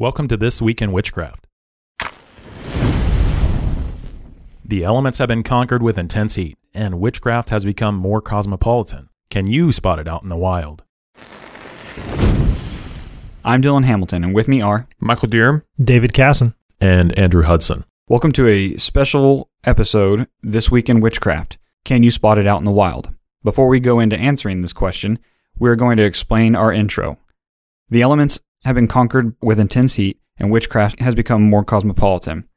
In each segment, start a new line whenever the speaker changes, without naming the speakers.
Welcome to This Week in Witchcraft. The elements have been conquered with intense heat, and witchcraft has become more cosmopolitan. Can you spot it out in the wild?
I'm Dylan Hamilton, and with me are
Michael Deerham
David Casson.
and Andrew Hudson.
welcome to a special episode this week in witchcraft. Can you spot it out in the wild? Before we go into answering this question, we're going to explain our intro. The elements have been conquered with intense heat, and witchcraft has become more cosmopolitan.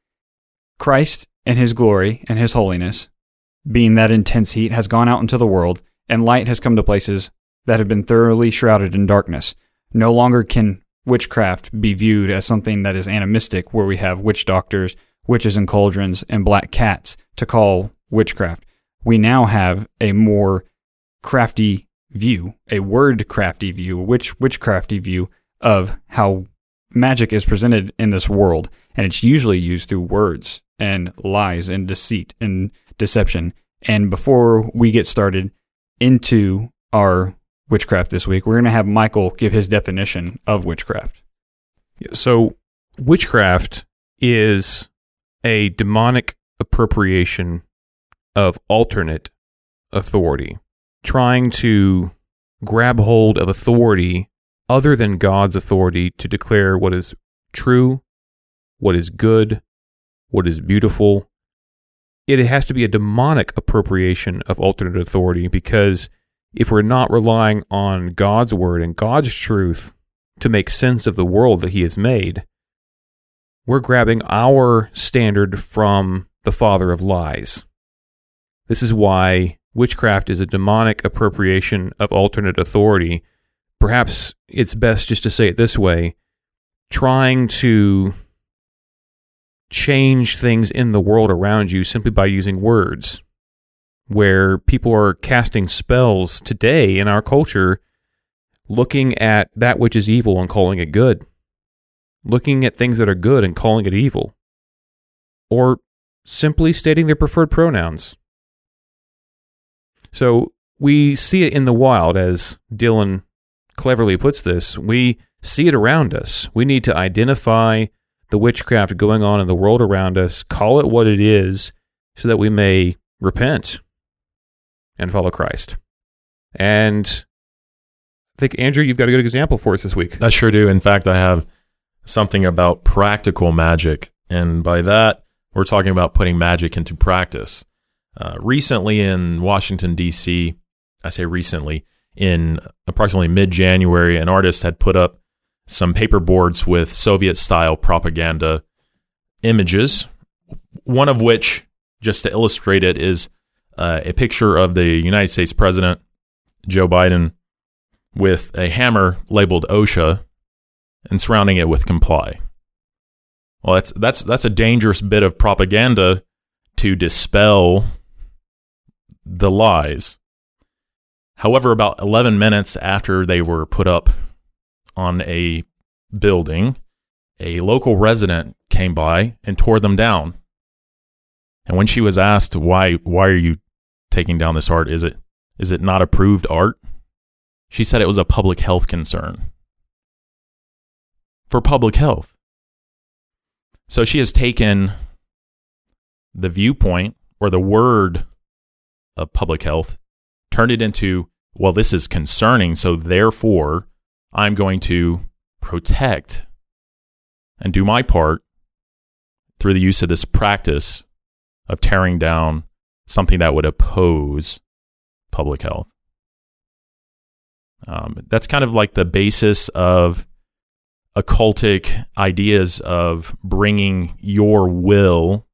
Christ and his glory and his holiness, being that intense heat, has gone out into the world, and light has come to places that have been thoroughly shrouded in darkness. No longer can witchcraft be viewed as something that is animistic, where we have witch doctors, witches and cauldrons, and black cats to call witchcraft. We now have a more crafty view, a word crafty view, a witch witchcrafty view of how magic is presented in this world, and it's usually used through words and lies and deceit and deception. And before we get started into our witchcraft this week, we're going to have Michael give his definition of witchcraft.
So, witchcraft is a demonic appropriation of alternate authority, trying to grab hold of authority other than God's authority to declare what is true, what is good, what is beautiful. It has to be a demonic appropriation of alternate authority because if we're not relying on God's word and God's truth to make sense of the world that He has made, we're grabbing our standard from the father of lies. This is why witchcraft is a demonic appropriation of alternate authority. Perhaps it's best just to say it this way trying to change things in the world around you simply by using words. Where people are casting spells today in our culture, looking at that which is evil and calling it good, looking at things that are good and calling it evil, or simply stating their preferred pronouns. So we see it in the wild, as Dylan cleverly puts this. We see it around us. We need to identify the witchcraft going on in the world around us, call it what it is, so that we may repent and follow Christ. And I think, Andrew, you've got a good example for us this week.
I sure do. In fact, I have something about practical magic. And by that, we're talking about putting magic into practice. Uh, recently in Washington, D.C., I say recently, in approximately mid January, an artist had put up some paper boards with Soviet style propaganda images, one of which, just to illustrate it, is uh, a picture of the United States President, Joe Biden, with a hammer labeled OSHA and surrounding it with comply. Well, that's that's that's a dangerous bit of propaganda to dispel the lies. However, about 11 minutes after they were put up on a building, a local resident came by and tore them down. And when she was asked why why are you taking down this art? Is it is it not approved art? She said it was a public health concern. For public health. So she has taken the viewpoint or the word of public health, turned it into, well, this is concerning, so therefore I'm going to protect and do my part through the use of this practice of tearing down something that would oppose public health. Um, that's kind of like the basis of occultic ideas of bringing your will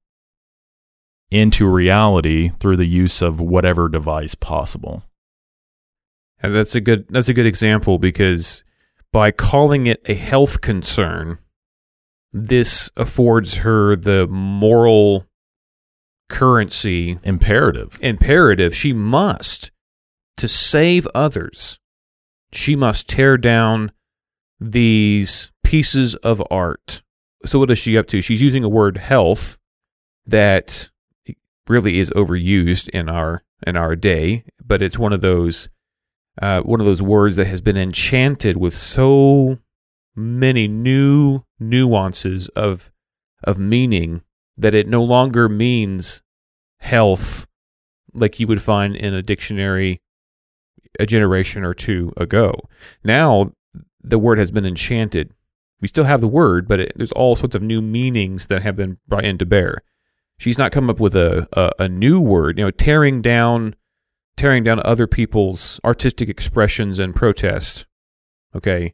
into reality through the use of whatever device possible.
And that's a good that's a good example because by calling it a health concern, this affords her the moral currency
Imperative.
imperative she must to save others. She must tear down these pieces of art. So what is she up to? She's using a word health that really is overused in our in our day, but it's one of those uh, one of those words that has been enchanted with so many new nuances of of meaning that it no longer means health like you would find in a dictionary a generation or two ago. Now the word has been enchanted. We still have the word, but it, there's all sorts of new meanings that have been brought into bear. She's not come up with a, a, a new word, you know, tearing down tearing down other people's artistic expressions and protest. Okay,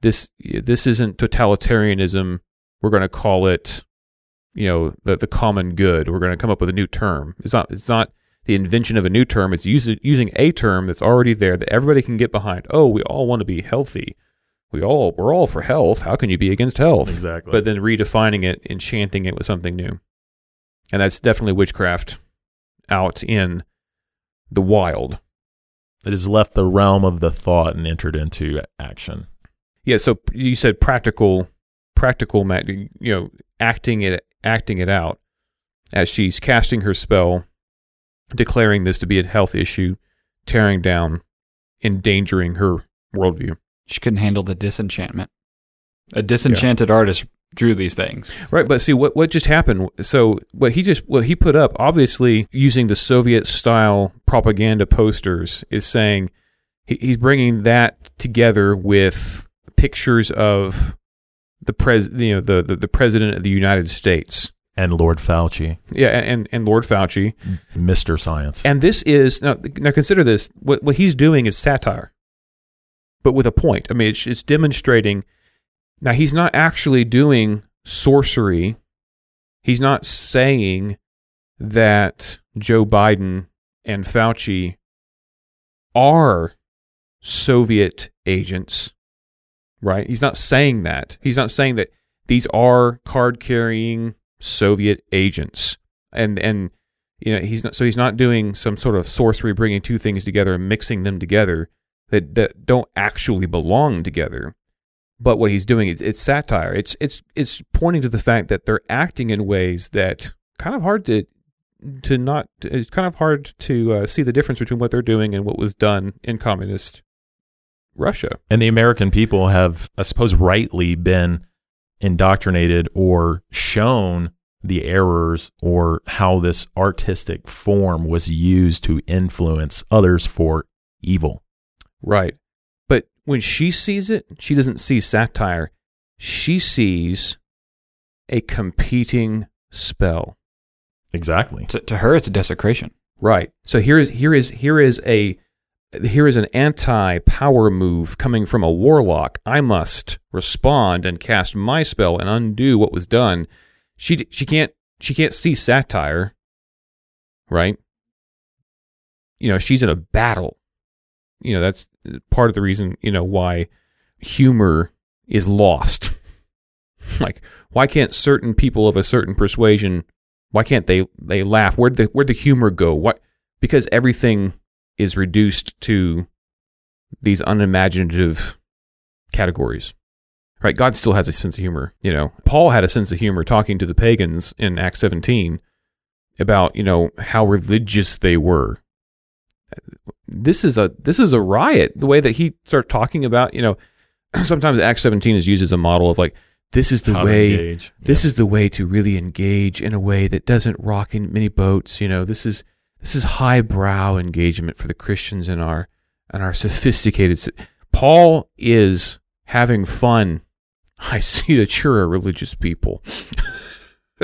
this this isn't totalitarianism. We're going to call it, you know, the the common good. We're going to come up with a new term. It's not it's not the invention of a new term. It's using using a term that's already there that everybody can get behind. Oh, we all want to be healthy. We all we're all for health. How can you be against health?
Exactly.
But then redefining it, enchanting it with something new, and that's definitely witchcraft out in the wild.
it has left the realm of the thought and entered into action.
Yeah, so you said practical, practical, you know, acting it, acting it out as she's casting her spell, declaring this to be a health issue, tearing down, endangering her worldview.
She couldn't handle the disenchantment. A disenchanted artist drew these things.
Right, but see what what just happened. So what he just what he put up, obviously using the Soviet style propaganda posters, is saying he, he's bringing that together with pictures of the pres you know the, the the president of the United States.
And Lord Fauci,
Yeah, and and Lord Fauci.
Mr. Science.
And this is now, now consider this. What what he's doing is satire, but with a point. I mean, it's, it's demonstrating. Now he's not actually doing sorcery. He's not saying that Joe Biden and Fauci are Soviet agents, right? He's not saying that. He's not saying that these are card carrying Soviet agents. And and you know he's not so he's not doing some sort of sorcery bringing two things together and mixing them together that that don't actually belong together but what he's doing is it's satire it's it's it's pointing to the fact that they're acting in ways that kind of hard to to not it's kind of hard to uh, see the difference between what they're doing and what was done in communist Russia
And the American people have, I suppose, rightly been indoctrinated or shown the errors or how this artistic form was used to influence others for evil.
Right. But when she sees it, she doesn't see satire. She sees a competing spell.
Exactly.
To, to her, it's a desecration.
Right. So here is here is here is a here is an anti-power move coming from a warlock. I must respond and cast my spell and undo what was done. She she can't she can't see satire. Right? You know, she's in a battle. You know, that's part of the reason, you know, why humor is lost. like why can't certain people of a certain persuasion why can't they they laugh? Where'd the where'd the humor go? What because everything is reduced to these unimaginative categories. Right? God still has a sense of humor, you know. Paul had a sense of humor talking to the pagans in Acts 17 about, you know, how religious they were. This is a this is a riot the way that he starts talking about, you know, sometimes Acts 17 is used as a model of like this is the
How
way
engage.
this is the way to really engage in a way that doesn't rock in many boats. You know, this is this is highbrow engagement for the Christians in our and our sophisticated. Paul is having fun. I see that you're a religious people.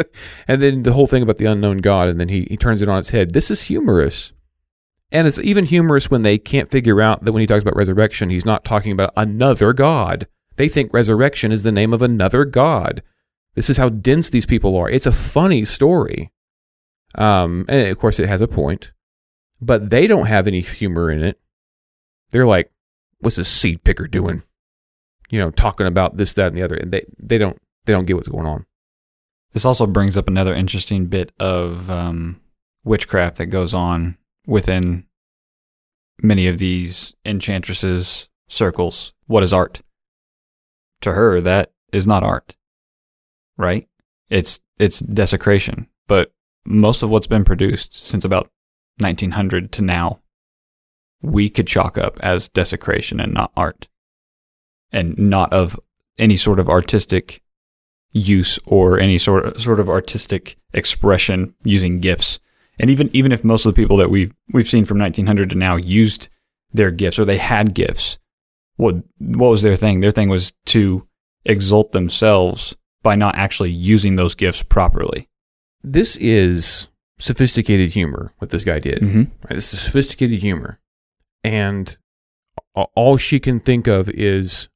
and then the whole thing about the unknown God, and then he, he turns it on its head. This is humorous. And it's even humorous when they can't figure out that when he talks about resurrection, he's not talking about another God. They think resurrection is the name of another God. This is how dense these people are. It's a funny story. Um, and of course, it has a point, but they don't have any humor in it. They're like, "What's this seed picker doing?" You know, talking about this, that, and the other, and they they don't they don't get what's going on.
This also brings up another interesting bit of um, witchcraft that goes on within many of these enchantresses' circles. What is art? To her, that is not art, right? It's it's desecration. But most of what's been produced since about 1900 to now, we could chalk up as desecration and not art, and not of any sort of artistic use or any sort sort of artistic expression using gifts. And even even if most of the people that we've we've seen from 1900 to now used their gifts or they had gifts, what what was their thing? Their thing was to exalt themselves by not actually using those gifts properly.
This is sophisticated humor. What this guy did.
Mm-hmm.
Right? This is sophisticated humor, and all she can think of is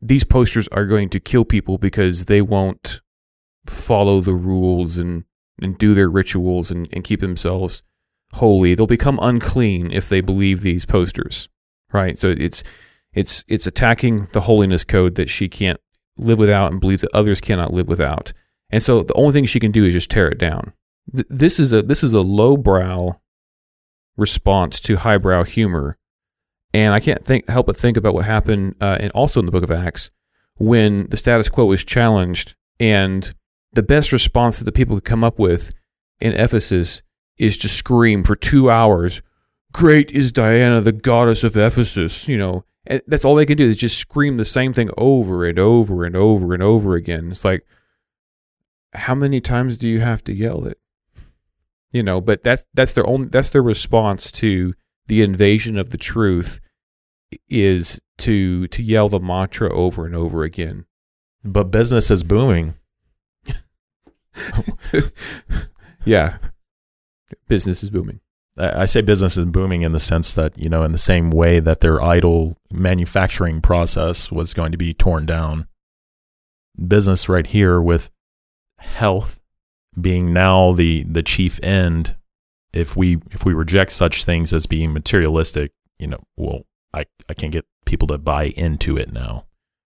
these posters are going to kill people because they won't follow the rules and and do their rituals and, and keep themselves holy. They'll become unclean if they believe these posters. Right? So it's it's it's attacking the holiness code that she can't live without and believes that others cannot live without. And so the only thing she can do is just tear it down. Th- this is a this is a lowbrow response to highbrow humor, and I can't think help but think about what happened uh, and also in the Book of Acts when the status quo was challenged, and the best response that the people could come up with in Ephesus is to scream for two hours, "Great is Diana, the goddess of Ephesus!" You know, and that's all they can do is just scream the same thing over and over and over and over again. It's like, how many times do you have to yell it? You know, but that's that's their own that's their response to the invasion of the truth is to to yell the mantra over and over again.
But business is booming.
yeah. Business is booming.
I say business is booming in the sense that, you know, in the same way that their idle manufacturing process was going to be torn down. Business right here with health being now the the chief end if we if we reject such things as being materialistic, you know, well, I I can't get people to buy into it now.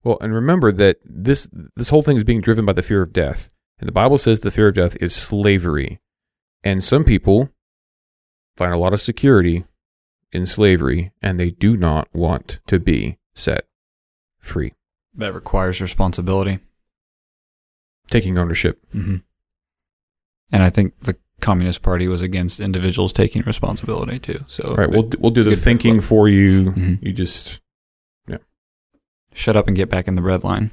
Well, and remember that this this whole thing is being driven by the fear of death. And the Bible says the fear of death is slavery. And some people find a lot of security in slavery and they do not want to be set free.
That requires responsibility.
Taking ownership.
Mm-hmm. And I think the Communist Party was against individuals taking responsibility too. So
All right, we'll we'll do the thinking for you.
Mhm.
You just
shut up and get back in the red line.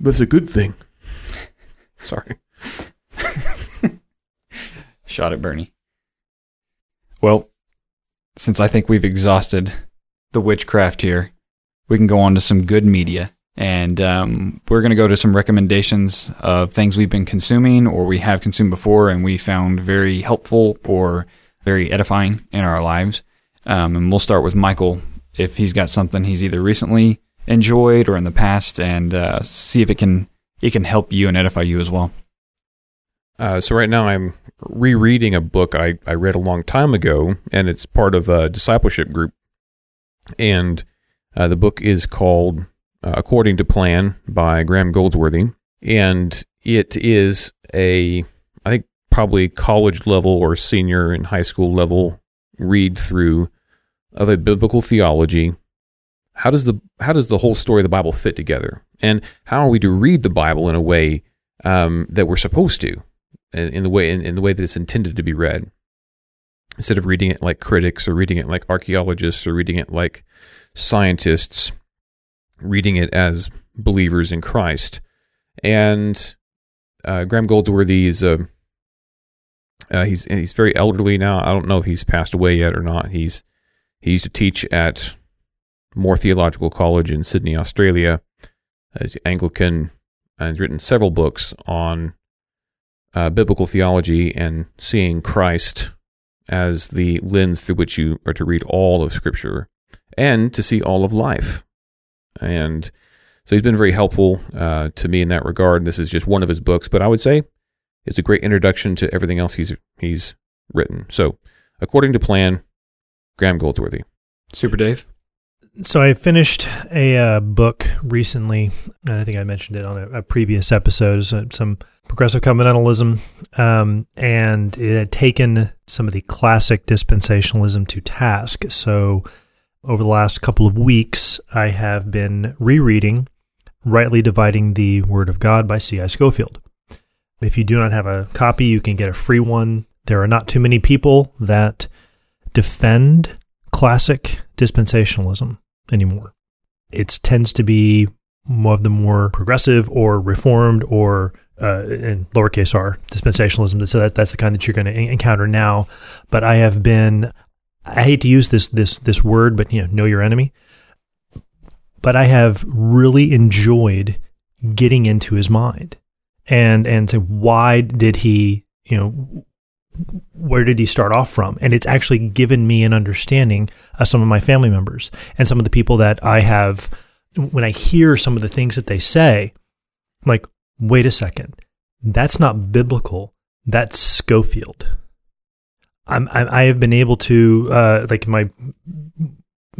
That's a good thing. Sorry.
Shot at Bernie. Well, since I think we've exhausted the witchcraft here, we can go on to some good media. And um, we're going to go to some recommendations of things we've been consuming or we have consumed before and we found very helpful or very edifying in our lives. Um, and we'll start with Michael if he's got something he's either recently enjoyed or in the past and uh, see if it can it can help you and edify you as well.
Uh, so right now I'm rereading a book I, I read a long time ago, and it's part of a discipleship group. And uh, the book is called uh, "According to Plan" by Graeme Goldsworthy, and it is a I think probably college level or senior and high school level read through of a biblical theology. How does the how does the whole story of the Bible fit together, and how are we to read the Bible in a way um, that we're supposed to? in, in the way in, in the way that it's intended to be read instead of reading it like critics or reading it like archaeologists or reading it like scientists reading it as believers in christ and uh, graeme goldsworthy is a uh, he's he's very elderly now. I don't know if he's passed away yet or not. He's he used to teach at Moore Theological College in Sydney, Australia. As Anglican, and has written several books on uh, biblical theology and seeing Christ as the lens through which you are to read all of Scripture and to see all of life. And so he's been very helpful uh, to me in that regard. This is just one of his books, but I would say it's a great introduction to everything else he's he's written. So, according to plan, Graeme Goldsworthy.
Super Dave.
So I finished a uh, book recently, and I think I mentioned it on a, a previous episode. So some progressive covenantalism, um, and it had taken some of the classic dispensationalism to task. So over the last couple of weeks, I have been rereading "Rightly Dividing the Word of God" by C.I. Scofield. If you do not have a copy, you can get a free one. There are not too many people that defend classic dispensationalism anymore. it tends to be more of the more progressive or reformed or uh, in lowercase r dispensationalism. So that, that's the kind that you're going to encounter now. But I have been, I hate to use this this this word, but you know, know your enemy. But I have really enjoyed getting into his mind, and and to why did he, you know, where did he start off from? And it's actually given me an understanding of some of my family members and some of the people that I have. When I hear some of the things that they say, I'm like, wait a second, that's not biblical. That's Scofield. I'm, I, have been able to, uh, like my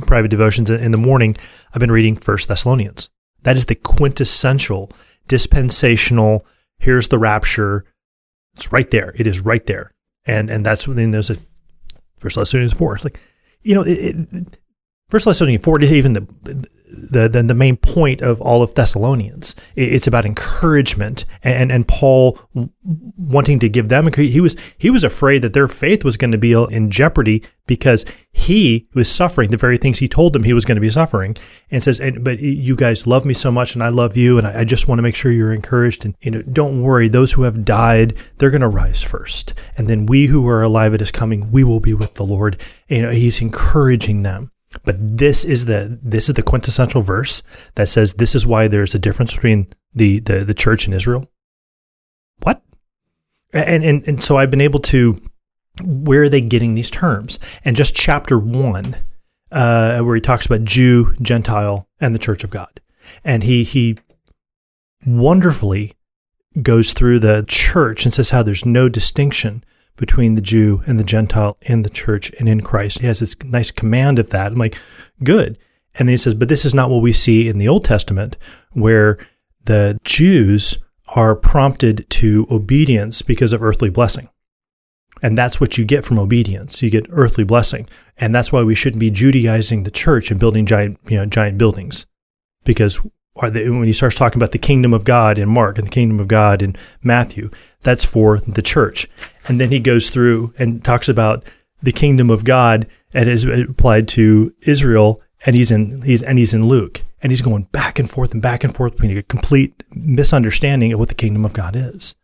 private devotions in the morning, I've been reading First Thessalonians. That is the quintessential dispensational. Here's the rapture. It's right there. It is right there. And and that's when there's a First Thessalonians four. It's like, you know, it, it, First Thessalonians four even the the, the, the main point of all of Thessalonians. It's about encouragement and and Paul wanting to give them. He was he was afraid that their faith was going to be in jeopardy because he was suffering the very things he told them he was going to be suffering. And says, and, but you guys love me so much, and I love you, and I, I just want to make sure you're encouraged. And you know, don't worry. Those who have died, they're going to rise first, and then we who are alive at His coming, we will be with the Lord. You know, He's encouraging them. But this is the this is the quintessential verse that says this is why there's a difference between the the, the church and Israel. What? And, and and so I've been able to where are they getting these terms? And just chapter one, uh, where he talks about Jew, Gentile, and the Church of God, and he he wonderfully goes through the church and says how there's no distinction between the Jew and the Gentile in the church and in Christ. He has this nice command of that. I'm like, good. And then he says, but this is not what we see in the Old Testament, where the Jews are prompted to obedience because of earthly blessing. And that's what you get from obedience. You get earthly blessing. And that's why we shouldn't be Judaizing the church and building giant, you know, giant buildings. Because they, when he starts talking about the kingdom of God in Mark and the kingdom of God in Matthew, that's for the church. And then he goes through and talks about the kingdom of God and is applied to Israel. And he's in he's and he's in Luke, and he's going back and forth and back and forth between a complete misunderstanding of what the kingdom of God is.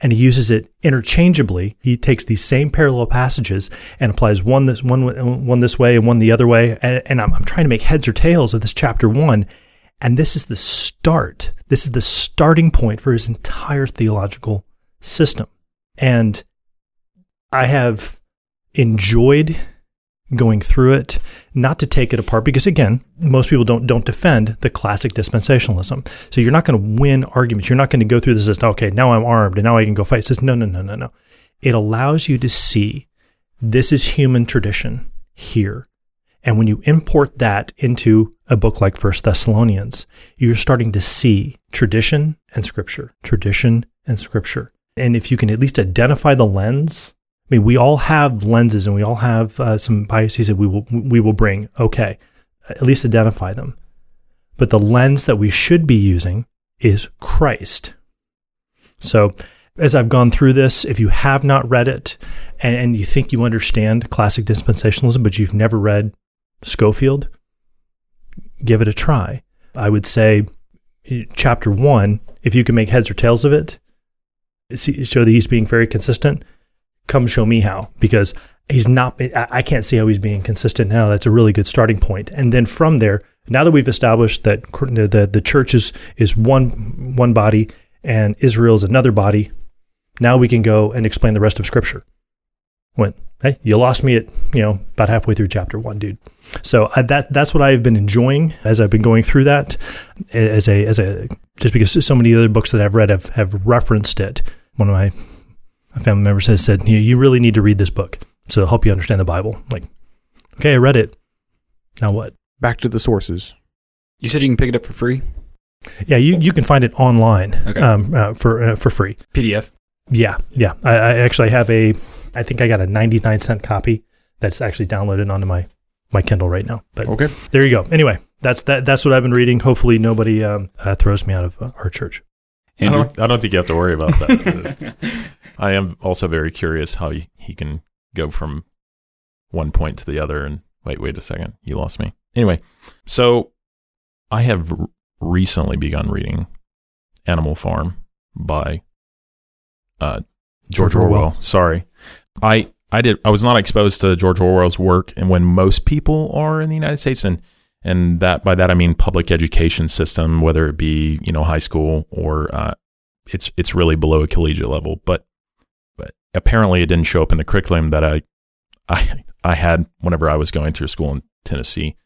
And he uses it interchangeably. He takes these same parallel passages and applies one this one one this way and one the other way. And, and I'm, I'm trying to make heads or tails of this chapter one. And this is the start. This is the starting point for his entire theological system. And I have enjoyed going through it, not to take it apart, because again, most people don't don't defend the classic dispensationalism. So you're not going to win arguments. You're not going to go through this as okay, now I'm armed and now I can go fight. It says no, no, no, no, no. It allows you to see this is human tradition here. And when you import that into a book like First Thessalonians, you're starting to see tradition and scripture, tradition and scripture. And if you can at least identify the lens, I mean, we all have lenses and we all have uh, some biases that we will we will bring. Okay, at least identify them. But the lens that we should be using is Christ. So, as I've gone through this, if you have not read it and, and you think you understand classic dispensationalism, but you've never read Scofield, give it a try. I would say eh, chapter one, if you can make heads or tails of it, show that he's being very consistent, come show me how because he's not eh, I can't see how he's being consistent now. That's a really good starting point. And then from there, now that we've established that the the church is is one one body and Israel is another body, now we can go and explain the rest of scripture. When hey, you lost me at, you know, about halfway through chapter 1, dude. So uh, that that's what I've been enjoying as I've been going through that as a as a just because so many other books that I've read have have referenced it one of my, my family members has said, you, you really need to read this book to help you understand the Bible. I'm like, okay, I read it. Now what?
Back to the sources.
You said you can pick it up for free.
Yeah, you, you can find it online
okay.
um, uh, for uh, for free.
PDF.
Yeah, yeah. I, I actually have a. I think I got a ninety nine cent copy that's actually downloaded onto my my Kindle right now. But
okay,
there you go. Anyway, that's that. That's what I've been reading. Hopefully, nobody um, uh, throws me out of uh, our church.
I don't, I don't think you have to worry about that. I am also very curious how he, he can go from one point to the other and wait, wait a second, you lost me. Anyway, so I have r- recently begun reading Animal Farm by uh, George,
George Orwell.
Orwell. Sorry, I I did I was not exposed to George Orwell's work, and when most people are in the United States, and and that by that I mean public education system, whether it be you know high school or uh, it's it's really below a collegiate level, but but apparently it didn't show up in the curriculum that I I I had whenever I was going through school in Tennessee.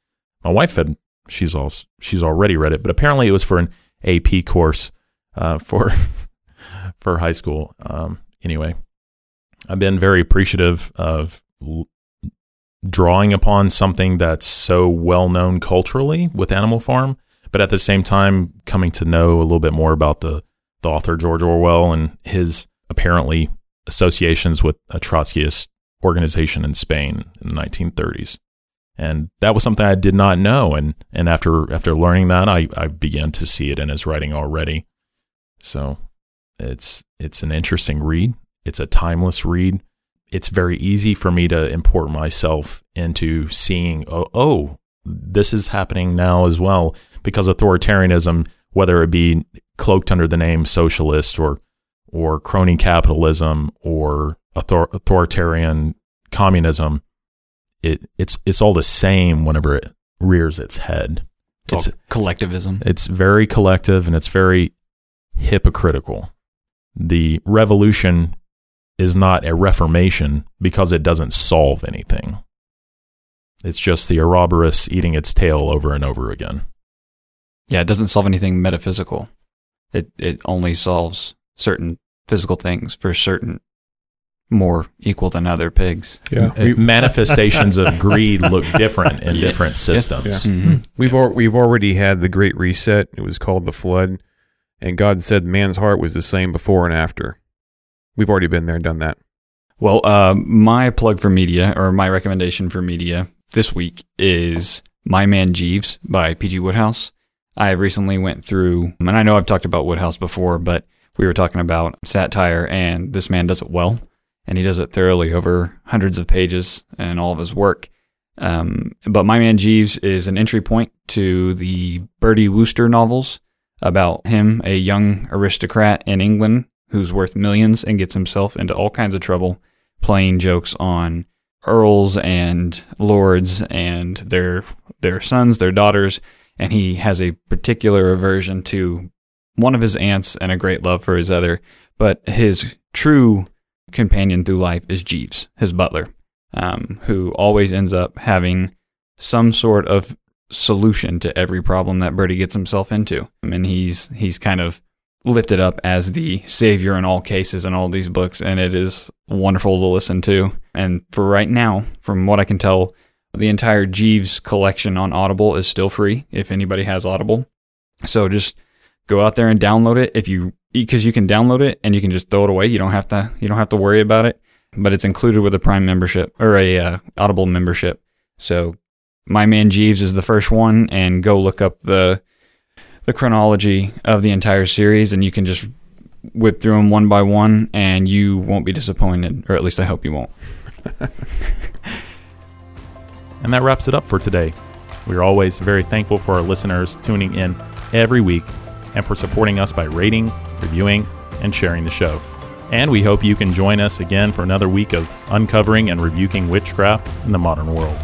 My wife had she's all she's already read it, but apparently it was for an AP course uh, for for high school. Um, anyway, I've been very appreciative of l- drawing upon something that's so well known culturally with Animal Farm, but at the same time coming to know a little bit more about the the author George Orwell and his apparently associations with a Trotskyist organization in Spain in the 1930s. And that was something I did not know. And, and after, after learning that, I, I began to see it in his writing already. So it's, it's an interesting read. It's a timeless read. It's very easy for me to import myself into seeing, oh, oh this is happening now as well because authoritarianism, whether it be cloaked under the name socialist or or crony capitalism or author- authoritarian communism, it it's it's all the same whenever it rears its head.
It's,
It's
collectivism.
it's very collective and it's very hypocritical. The revolution is not a reformation because it doesn't solve anything. It's just the Ouroboros eating its tail over and over again.
Yeah, it doesn't solve anything metaphysical. It it only solves certain physical things for certain more equal than other pigs.
Yeah,
Uh, manifestations of greed look different in different systems.
Mhm.
We've al- we've already had the Great Reset. It was called the Flood, and God said man's heart was the same before and after. We've already been there, and done that.
Well, uh, my plug for media or my recommendation for media this week is My Man Jeeves by P.G. Wodehouse. I recently went through, and I know I've talked about Wodehouse before, but we were talking about satire, and this man does it well, and he does it thoroughly over hundreds of pages and all of his work. Um, but My Man Jeeves is an entry point to the Bertie Wooster novels about him, a young aristocrat in England who's worth millions and gets himself into all kinds of trouble playing jokes on earls and lords and their their sons, their daughters, and he has a particular aversion to one of his aunts and a great love for his other. But his true companion through life is Jeeves, his butler, um, who always ends up having some sort of solution to every problem that Bertie gets himself into. And he's he's kind of lifted up as the savior in all cases in all these books, and it is wonderful to listen to. And for right now, from what I can tell, the entire Jeeves collection on Audible is still free if anybody has Audible. So just go out there and download it if you because you can download it and you can just throw it away. You don't have to you don't have to worry about it. But it's included with a Prime membership or a uh, Audible membership. So my man Jeeves is the first one, and go look up the the chronology of the entire series, and you can just whip through them one by one, and you won't be disappointed, or at least I hope you won't.
And that wraps it up for today. We are always very thankful for our listeners tuning in every week and for supporting us by rating, reviewing, and sharing the show. And we hope you can join us again for another week of uncovering and rebuking witchcraft in the modern world.